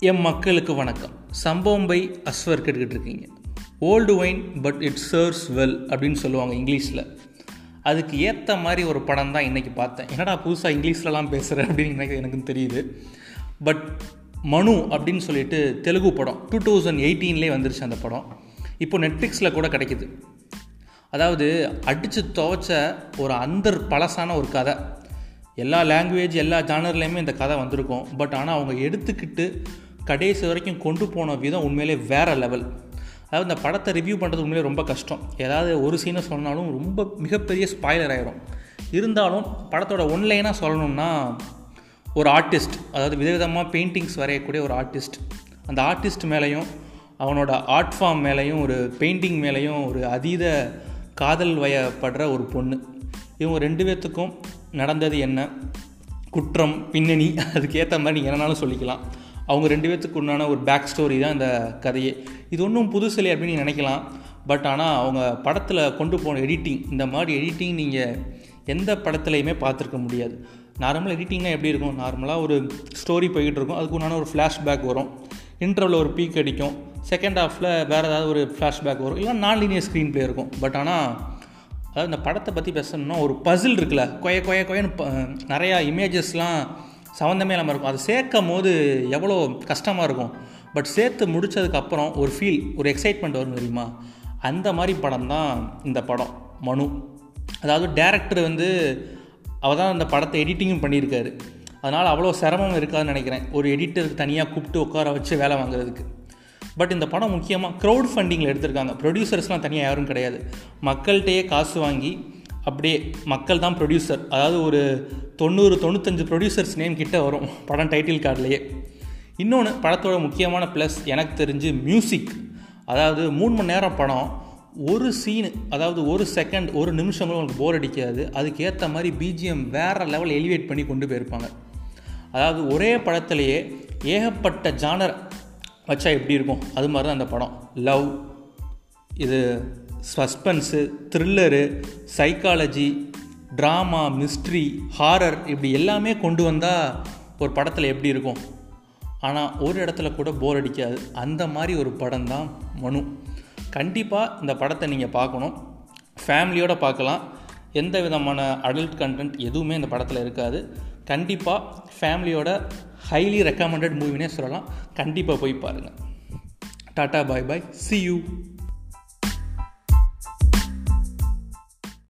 M மக்களுக்கு வணக்கம். சம்பவம் பை அஸ்வர் கேட்டுக்கிட்டு இருக்கீங்க. Old wine but it serves well அப்படின்னு சொல்லுவாங்க இங்கிலீஷில். அதுக்கு ஏற்ற மாதிரி ஒரு படம் தான் இன்றைக்கி பார்த்தேன். என்னடா புதுசாக இங்கிலீஷ்லலாம் பேசுகிறேன் அப்படின்னு எனக்கு எனக்கு தெரியுது. பட் மனு அப்படின்னு சொல்லிட்டு தெலுங்கு படம் டூ தௌசண்ட் எயிட்டீன்லேயே வந்துருச்சு அந்த படம். இப்போ நெட்ஃப்ளிக்ஸில் கூட கிடைக்கிது. அதாவது அடித்து துவைச்ச ஒரு அந்தர் பழசான ஒரு கதை. எல்லா லாங்குவேஜ் எல்லா ஜானர்லேயுமே இந்த கதை வந்திருக்கும். பட் ஆனால் அவங்க எடுத்துக்கிட்டு கடைசி வரைக்கும் கொண்டு போன விதம் உண்மையிலே வேறு லெவல் அதாவது இந்த படத்தை ரிவ்யூ பண்ணுறது உண்மையிலே ரொம்ப கஷ்டம். ஏதாவது ஒரு சீனை சொன்னாலும் ரொம்ப மிகப்பெரிய ஸ்பாய்லர் ஆகிடும் இருந்தாலும் படத்தோட ஒன்லைனாக சொல்லணும்னா ஒரு ஆர்டிஸ்ட் அதாவது விதவிதமாக பெயிண்டிங்ஸ் வரையக்கூடிய ஒரு ஆர்டிஸ்ட் அந்த ஆர்டிஸ்ட் மேலேயும் அவனோட ஆர்ட் ஃபார்ம் மேலேயும் ஒரு பெயிண்டிங் மேலேயும் ஒரு அதீத காதல் வயப்படுற ஒரு பொண்ணு. இவங்க ரெண்டு பேர்த்துக்கும் நடந்தது என்ன? குற்றம் பின்னணி அதுக்கேற்ற மாதிரி நீங்கள் என்னன்னாலும் சொல்லிக்கலாம். அவங்க ரெண்டு பேர்த்துக்கு உண்டான ஒரு பேக் ஸ்டோரி தான் இந்த கதையே. இது ஒன்றும் புதுசில்லை அப்படின்னு நீங்கள் நினைக்கலாம். பட் ஆனால் அவங்க படத்தில் கொண்டு போன எடிட்டிங் இந்த மாதிரி எடிட்டிங் நீங்கள் எந்த படத்துலையுமே பார்த்துருக்க முடியாது. நார்மலாக எடிட்டிங்னா எப்படி இருக்கும்? நார்மலாக ஒரு ஸ்டோரி போய்கிட்டு இருக்கும். அதுக்கு உண்டான ஒரு ஃப்ளாஷ்பேக் வரும். இன்டர்வில் ஒரு பீக் அடிக்கும். செகண்ட் ஹாஃபில் வேறு ஏதாவது ஒரு ஃப்ளாஷ்பேக் வரும். இல்லை நான் லீனியர் ஸ்க்ரீன் ப்ளே இருக்கும். பட் ஆனால் அதாவது இந்த படத்தை பற்றி பேசணும்னா ஒரு பசில் இருக்குல்ல. கொய கொய கொயன்னு நிறையா இமேஜஸ்லாம் சம்மந்தமே இல்லாமல் இருக்கும். அதை சேர்க்கும் போது எவ்வளோ கஷ்டமாக இருக்கும். பட் சேர்த்து முடித்ததுக்கப்புறம் ஒரு ஃபீல் ஒரு எக்ஸைட்மெண்ட் வரும் தெரியுமா? அந்த மாதிரி படம் தான் இந்த படம். மனு. அதாவது டேரக்டர் வந்து அவர் தான் அந்த படத்தை எடிட்டிங்கும் பண்ணியிருக்காரு. அதனால் அவ்வளோ சிரமம் இருக்காதுன்னு நினைக்கிறேன். ஒரு எடிட்டருக்கு தனியாக கூப்பிட்டு உட்கார வச்சு வேலை வாங்குறதுக்கு. பட் இந்த படம் முக்கியமாக க்ரௌட் ஃபண்டிங்கில் எடுத்திருக்காங்க. ப்ரொடியூசர்ஸ்லாம் தனியாக யாரும் கிடையாது. மக்கள்கிட்டயே காசு வாங்கி அப்படியே மக்கள் தான் ப்ரொடியூசர் அதாவது ஒரு தொண்ணூறு தொண்ணூத்தஞ்சு ப்ரொடியூசர்ஸ் நேம் கிட்ட வரும் படம் டைட்டில் கார்ட்லேயே இன்னொன்று படத்தோட முக்கியமான ப்ளஸ் எனக்கு தெரிஞ்சு மியூசிக் அதாவது மூணு மணி நேரம் படம் ஒரு சீனு அதாவது ஒரு செகண்ட் ஒரு நிமிஷம் கூட உங்களுக்கு போர் அடிக்காது. அதுக்கேற்ற மாதிரி பிஜிஎம் வேறு லெவல் எலிவேட் பண்ணி கொண்டு போயிருப்பாங்க. அதாவது ஒரே படத்துலேயே ஏகப்பட்ட ஜானர் வச்சா எப்படி இருக்கும்? அது மாதிரி தான் அந்த படம். லவ் இது suspense thriller psychology drama mystery horror இப்படி எல்லாமே கொண்டு வந்தால் ஒரு படத்தில் எப்படி இருக்கும்? ஆனால் ஒரு இடத்துல கூட போர் அடிக்காது. அந்த மாதிரி ஒரு படம் தான் மனு. கண்டிப்பாக இந்த படத்தை நீங்கள் பார்க்கணும். ஃபேமிலியோடு பார்க்கலாம். எந்த விதமான அடல்ட் கண்டென்ட் எதுவுமே இந்த படத்தில் இருக்காது. கண்டிப்பாக ஃபேமிலியோட ஹைலி ரெக்கமெண்டட் மூவினே சொல்லலாம். கண்டிப்பாக போய் பாருங்கள் tata bye bye. See you